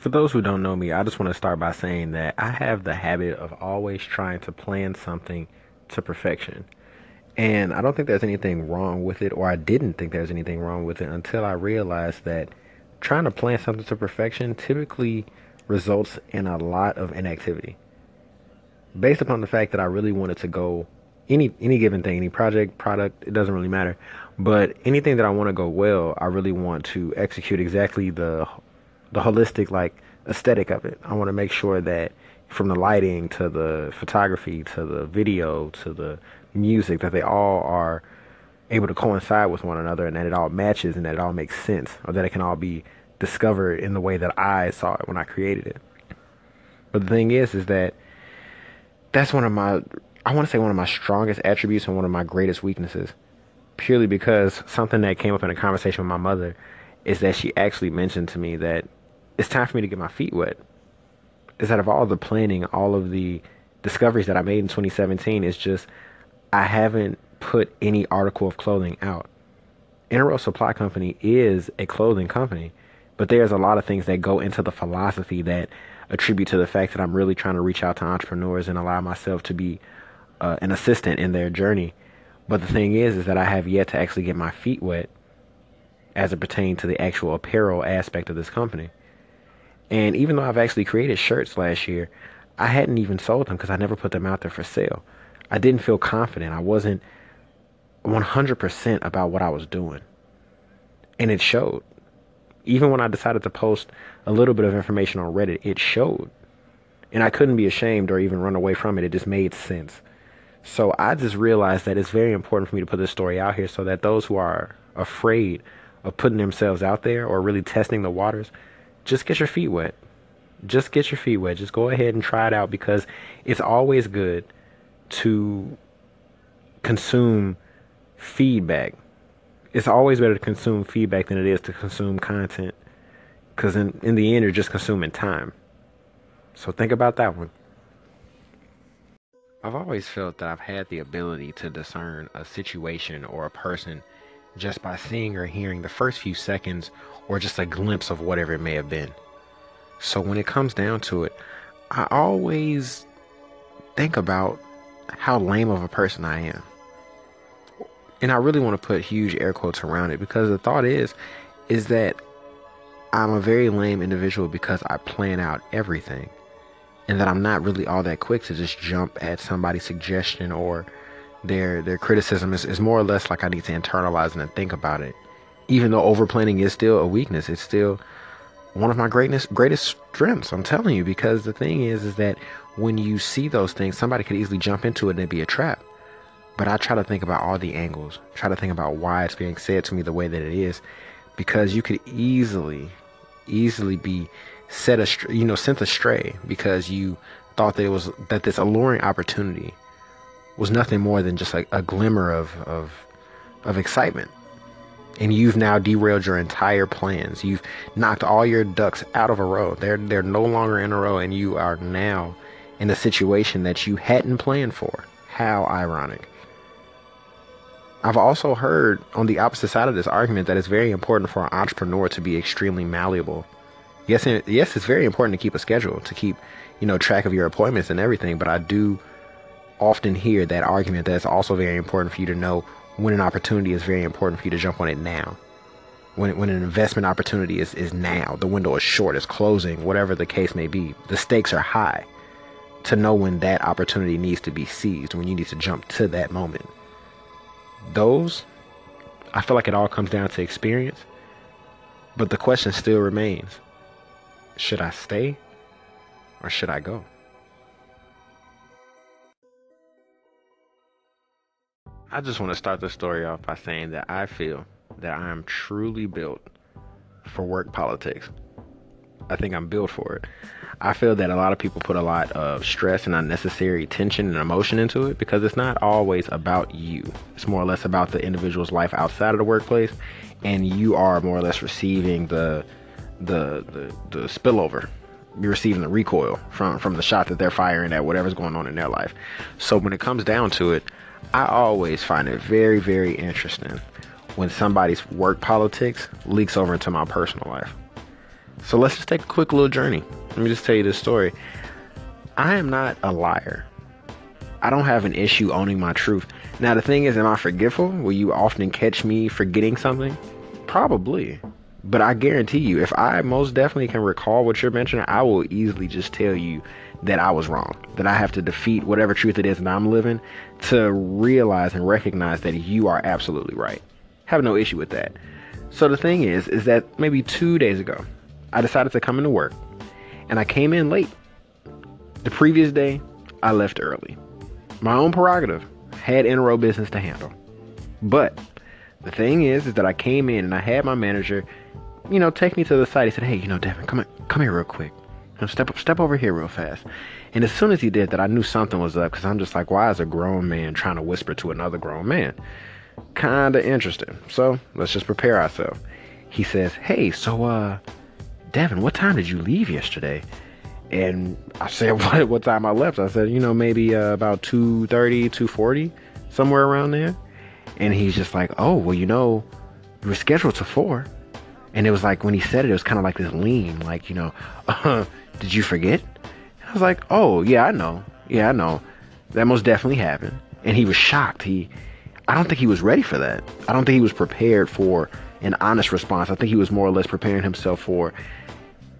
For those who don't know me, I just want to start by saying that I have the habit of always trying to plan something to perfection. And I don't think there's anything wrong with it, or I didn't think there's anything wrong with it until I realized that trying to plan something to perfection typically results in a lot of inactivity. Based upon the fact that I really wanted to go any any given thing, any project, product, it doesn't really matter. But anything that I want to go well, I really want to execute exactly the the holistic like aesthetic of it. I want to make sure that from the lighting to the photography to the video to the music that they all are able to coincide with one another and that it all matches and that it all makes sense or that it can all be discovered in the way that I saw it when I created it. But the thing is is that that's one of my I want to say one of my strongest attributes and one of my greatest weaknesses. Purely because something that came up in a conversation with my mother is that she actually mentioned to me that it's time for me to get my feet wet. Is that of all the planning, all of the discoveries that I made in 2017 is just I haven't put any article of clothing out. Enaroux Supply Company is a clothing company, but there's a lot of things that go into the philosophy that attribute to the fact that I'm really trying to reach out to entrepreneurs and allow myself to be uh, an assistant in their journey. But the thing is, is that I have yet to actually get my feet wet as it pertains to the actual apparel aspect of this company. And even though I've actually created shirts last year, I hadn't even sold them because I never put them out there for sale. I didn't feel confident. I wasn't 100% about what I was doing. And it showed. Even when I decided to post a little bit of information on Reddit, it showed. And I couldn't be ashamed or even run away from it. It just made sense. So I just realized that it's very important for me to put this story out here so that those who are afraid of putting themselves out there or really testing the waters just get your feet wet. Just get your feet wet. Just go ahead and try it out because it's always good to consume feedback. It's always better to consume feedback than it is to consume content because in, in the end, you're just consuming time. So think about that one. I've always felt that I've had the ability to discern a situation or a person just by seeing or hearing the first few seconds or just a glimpse of whatever it may have been. So when it comes down to it, I always think about how lame of a person I am. And I really want to put huge air quotes around it because the thought is is that I'm a very lame individual because I plan out everything. And that I'm not really all that quick to just jump at somebody's suggestion or their their criticism is, is more or less like I need to internalize and think about it. Even though over planning is still a weakness, it's still one of my greatest greatest strengths. I'm telling you, because the thing is is that when you see those things, somebody could easily jump into it and it'd be a trap. But I try to think about all the angles, try to think about why it's being said to me the way that it is, because you could easily, easily be set astray, you know, sent astray because you thought that it was that this alluring opportunity was nothing more than just like a glimmer of, of, of excitement. And you've now derailed your entire plans. You've knocked all your ducks out of a row. They're they're no longer in a row, and you are now in a situation that you hadn't planned for. How ironic. I've also heard on the opposite side of this argument that it's very important for an entrepreneur to be extremely malleable. Yes, yes, it's very important to keep a schedule, to keep, you know, track of your appointments and everything. But I do often hear that argument that it's also very important for you to know when an opportunity is very important for you to jump on it now. When, when an investment opportunity is, is now, the window is short, it's closing, whatever the case may be, the stakes are high. To know when that opportunity needs to be seized, when you need to jump to that moment. Those, I feel like it all comes down to experience. But the question still remains should I stay or should I go? I just want to start the story off by saying that I feel that I am truly built for work politics. I think I'm built for it. I feel that a lot of people put a lot of stress and unnecessary tension and emotion into it because it's not always about you. It's more or less about the individual's life outside of the workplace, and you are more or less receiving the the the, the spillover. Receiving the recoil from from the shot that they're firing at whatever's going on in their life. So when it comes down to it, I always find it very, very interesting when somebody's work politics leaks over into my personal life. So let's just take a quick little journey. Let me just tell you this story. I am not a liar. I don't have an issue owning my truth. Now, the thing is, am I forgetful? Will you often catch me forgetting something? Probably. But I guarantee you, if I most definitely can recall what you're mentioning, I will easily just tell you that I was wrong. That I have to defeat whatever truth it is that I'm living to realize and recognize that you are absolutely right. Have no issue with that. So the thing is, is that maybe two days ago, I decided to come into work and I came in late. The previous day, I left early. My own prerogative had in row business to handle. But the thing is, is that I came in and I had my manager, you know, take me to the side. He said, "Hey, you know, Devin, come come here real quick. You know, step step over here real fast." And as soon as he did that, I knew something was up because I'm just like, why is a grown man trying to whisper to another grown man? Kinda interesting. So let's just prepare ourselves. He says, "Hey, so uh, Devin, what time did you leave yesterday?" And I said, "What? What time I left?" I said, "You know, maybe uh, about 2:30, 2:40, somewhere around there." And he's just like, "Oh, well, you know, you were scheduled to four. And it was like when he said it, it was kind of like this lean, like you know, uh, did you forget? And I was like, "Oh, yeah, I know. Yeah, I know. That most definitely happened." And he was shocked. He, I don't think he was ready for that. I don't think he was prepared for an honest response. I think he was more or less preparing himself for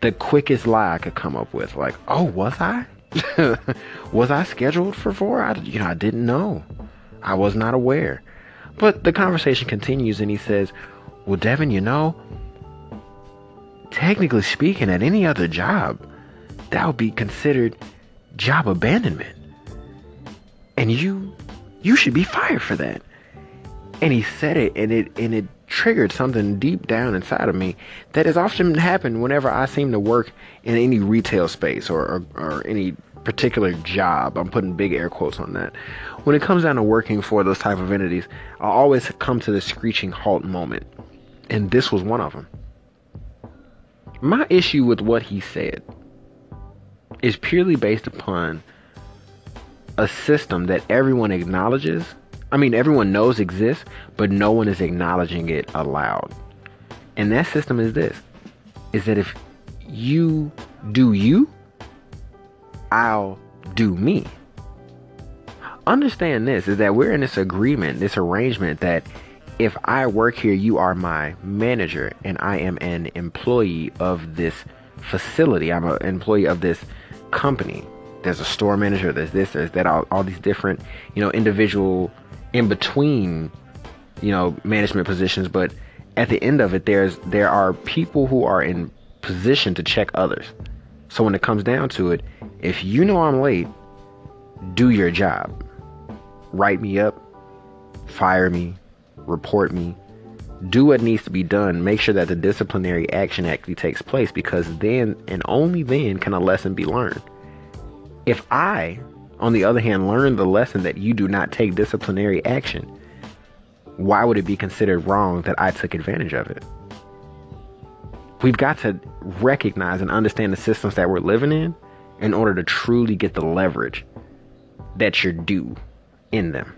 the quickest lie I could come up with. Like, oh, was I? was I scheduled for four? I, you know, I didn't know. I was not aware. But the conversation continues, and he says, Well, Devin, you know, technically speaking, at any other job, that would be considered job abandonment. And you you should be fired for that. And he said it and it and it triggered something deep down inside of me that has often happened whenever I seem to work in any retail space or, or, or any particular job. I'm putting big air quotes on that. When it comes down to working for those type of entities, I always come to the screeching halt moment. And this was one of them. My issue with what he said is purely based upon a system that everyone acknowledges. I mean, everyone knows exists, but no one is acknowledging it aloud. And that system is this is that if you do you, I'll do me. Understand this is that we're in this agreement, this arrangement that if I work here, you are my manager and I am an employee of this facility. I'm an employee of this company. There's a store manager, there's this, there's that, all, all these different, you know, individual in between, you know, management positions. But at the end of it, there's there are people who are in position to check others. So when it comes down to it, if you know I'm late, do your job. Write me up, fire me, report me, do what needs to be done. Make sure that the disciplinary action actually takes place because then and only then can a lesson be learned. If I, on the other hand, learn the lesson that you do not take disciplinary action, why would it be considered wrong that I took advantage of it? We've got to recognize and understand the systems that we're living in in order to truly get the leverage that you're due in them.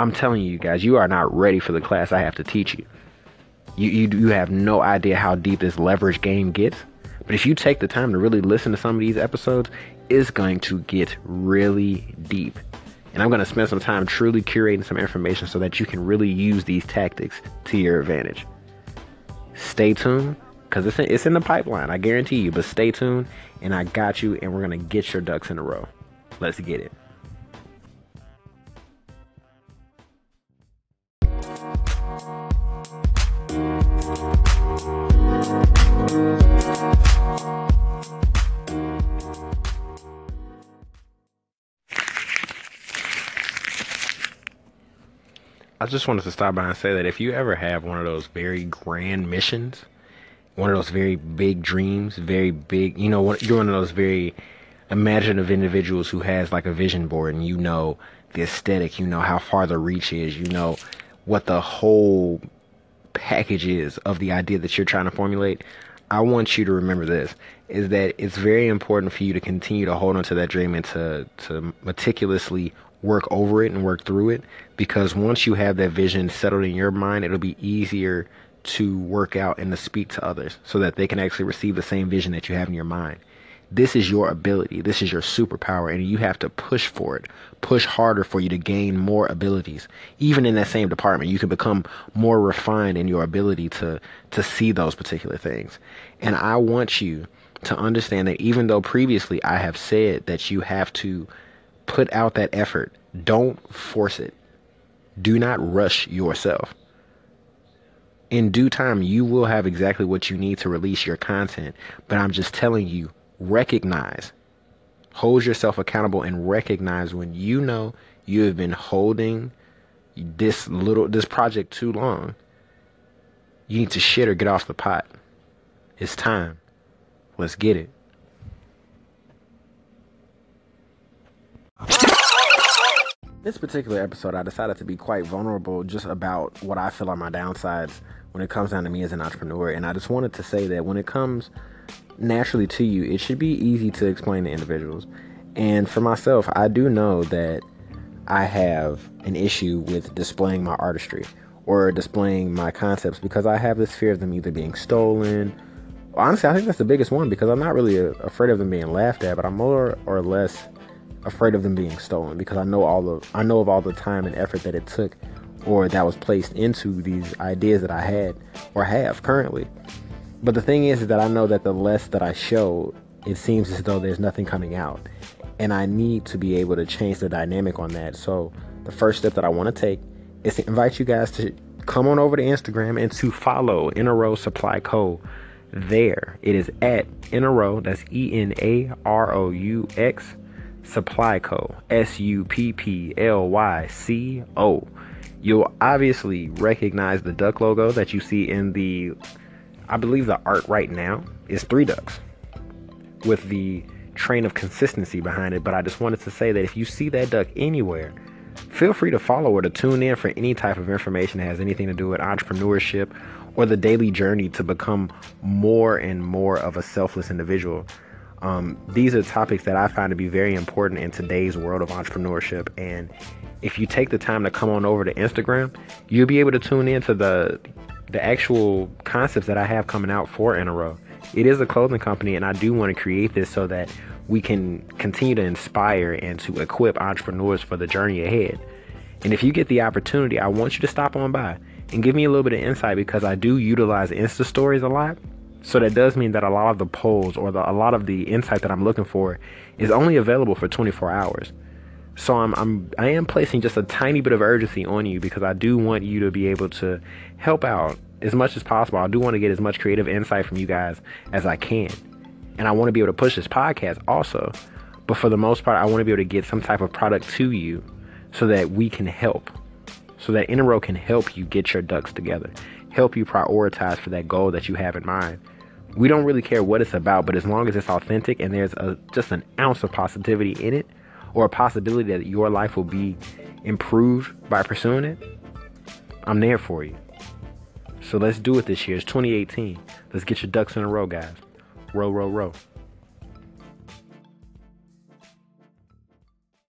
I'm telling you guys, you are not ready for the class I have to teach you. You, you, you have no idea how deep this leverage game gets. But if you take the time to really listen to some of these episodes, it's going to get really deep. And I'm going to spend some time truly curating some information so that you can really use these tactics to your advantage stay tuned because it's in, it's in the pipeline. I guarantee you. But stay tuned, and I got you, and we're gonna get your ducks in a row. Let's get it. I just wanted to stop by and say that if you ever have one of those very grand missions, one of those very big dreams, very big, you know, you're one of those very imaginative individuals who has like a vision board and you know the aesthetic, you know how far the reach is, you know what the whole package is of the idea that you're trying to formulate. I want you to remember this is that it's very important for you to continue to hold on to that dream and to, to meticulously work over it and work through it because once you have that vision settled in your mind, it'll be easier to work out and to speak to others so that they can actually receive the same vision that you have in your mind. This is your ability. This is your superpower, and you have to push for it. Push harder for you to gain more abilities. Even in that same department, you can become more refined in your ability to to see those particular things. And I want you to understand that even though previously I have said that you have to put out that effort, don't force it. Do not rush yourself in due time, you will have exactly what you need to release your content. But I'm just telling you, recognize, hold yourself accountable, and recognize when you know you have been holding this little this project too long. You need to shit or get off the pot. It's time. Let's get it. This particular episode, I decided to be quite vulnerable just about what I feel are my downsides when it comes down to me as an entrepreneur. And I just wanted to say that when it comes naturally to you, it should be easy to explain to individuals. And for myself, I do know that I have an issue with displaying my artistry or displaying my concepts because I have this fear of them either being stolen. Honestly, I think that's the biggest one because I'm not really afraid of them being laughed at, but I'm more or less afraid of them being stolen because I know all the I know of all the time and effort that it took or that was placed into these ideas that I had or have currently. But the thing is, is that I know that the less that I show, it seems as though there's nothing coming out. And I need to be able to change the dynamic on that. So the first step that I want to take is to invite you guys to come on over to Instagram and to follow Enaroux Supply Co. There it is at Enaroux. That's E N A R O U X Supply Co. S U P P L Y C O you'll obviously recognize the duck logo that you see in the I believe the art right now is three ducks with the train of consistency behind it. But I just wanted to say that if you see that duck anywhere, feel free to follow or to tune in for any type of information that has anything to do with entrepreneurship or the daily journey to become more and more of a selfless individual. Um, these are topics that I find to be very important in today's world of entrepreneurship. And if you take the time to come on over to Instagram, you'll be able to tune into the the actual concepts that I have coming out for Enaroux. It is a clothing company, and I do want to create this so that we can continue to inspire and to equip entrepreneurs for the journey ahead. And if you get the opportunity, I want you to stop on by and give me a little bit of insight because I do utilize Insta stories a lot. So that does mean that a lot of the polls or the, a lot of the insight that I'm looking for is only available for 24 hours. So I'm I'm I am placing just a tiny bit of urgency on you because I do want you to be able to help out as much as possible. I do want to get as much creative insight from you guys as I can. And I want to be able to push this podcast also. But for the most part, I want to be able to get some type of product to you so that we can help. So that Enaroux can help you get your ducks together, help you prioritize for that goal that you have in mind. We don't really care what it's about, but as long as it's authentic and there's a, just an ounce of positivity in it, or a possibility that your life will be improved by pursuing it, I'm there for you. So let's do it this year. It's 2018. Let's get your ducks in a row, guys. Row, row, row.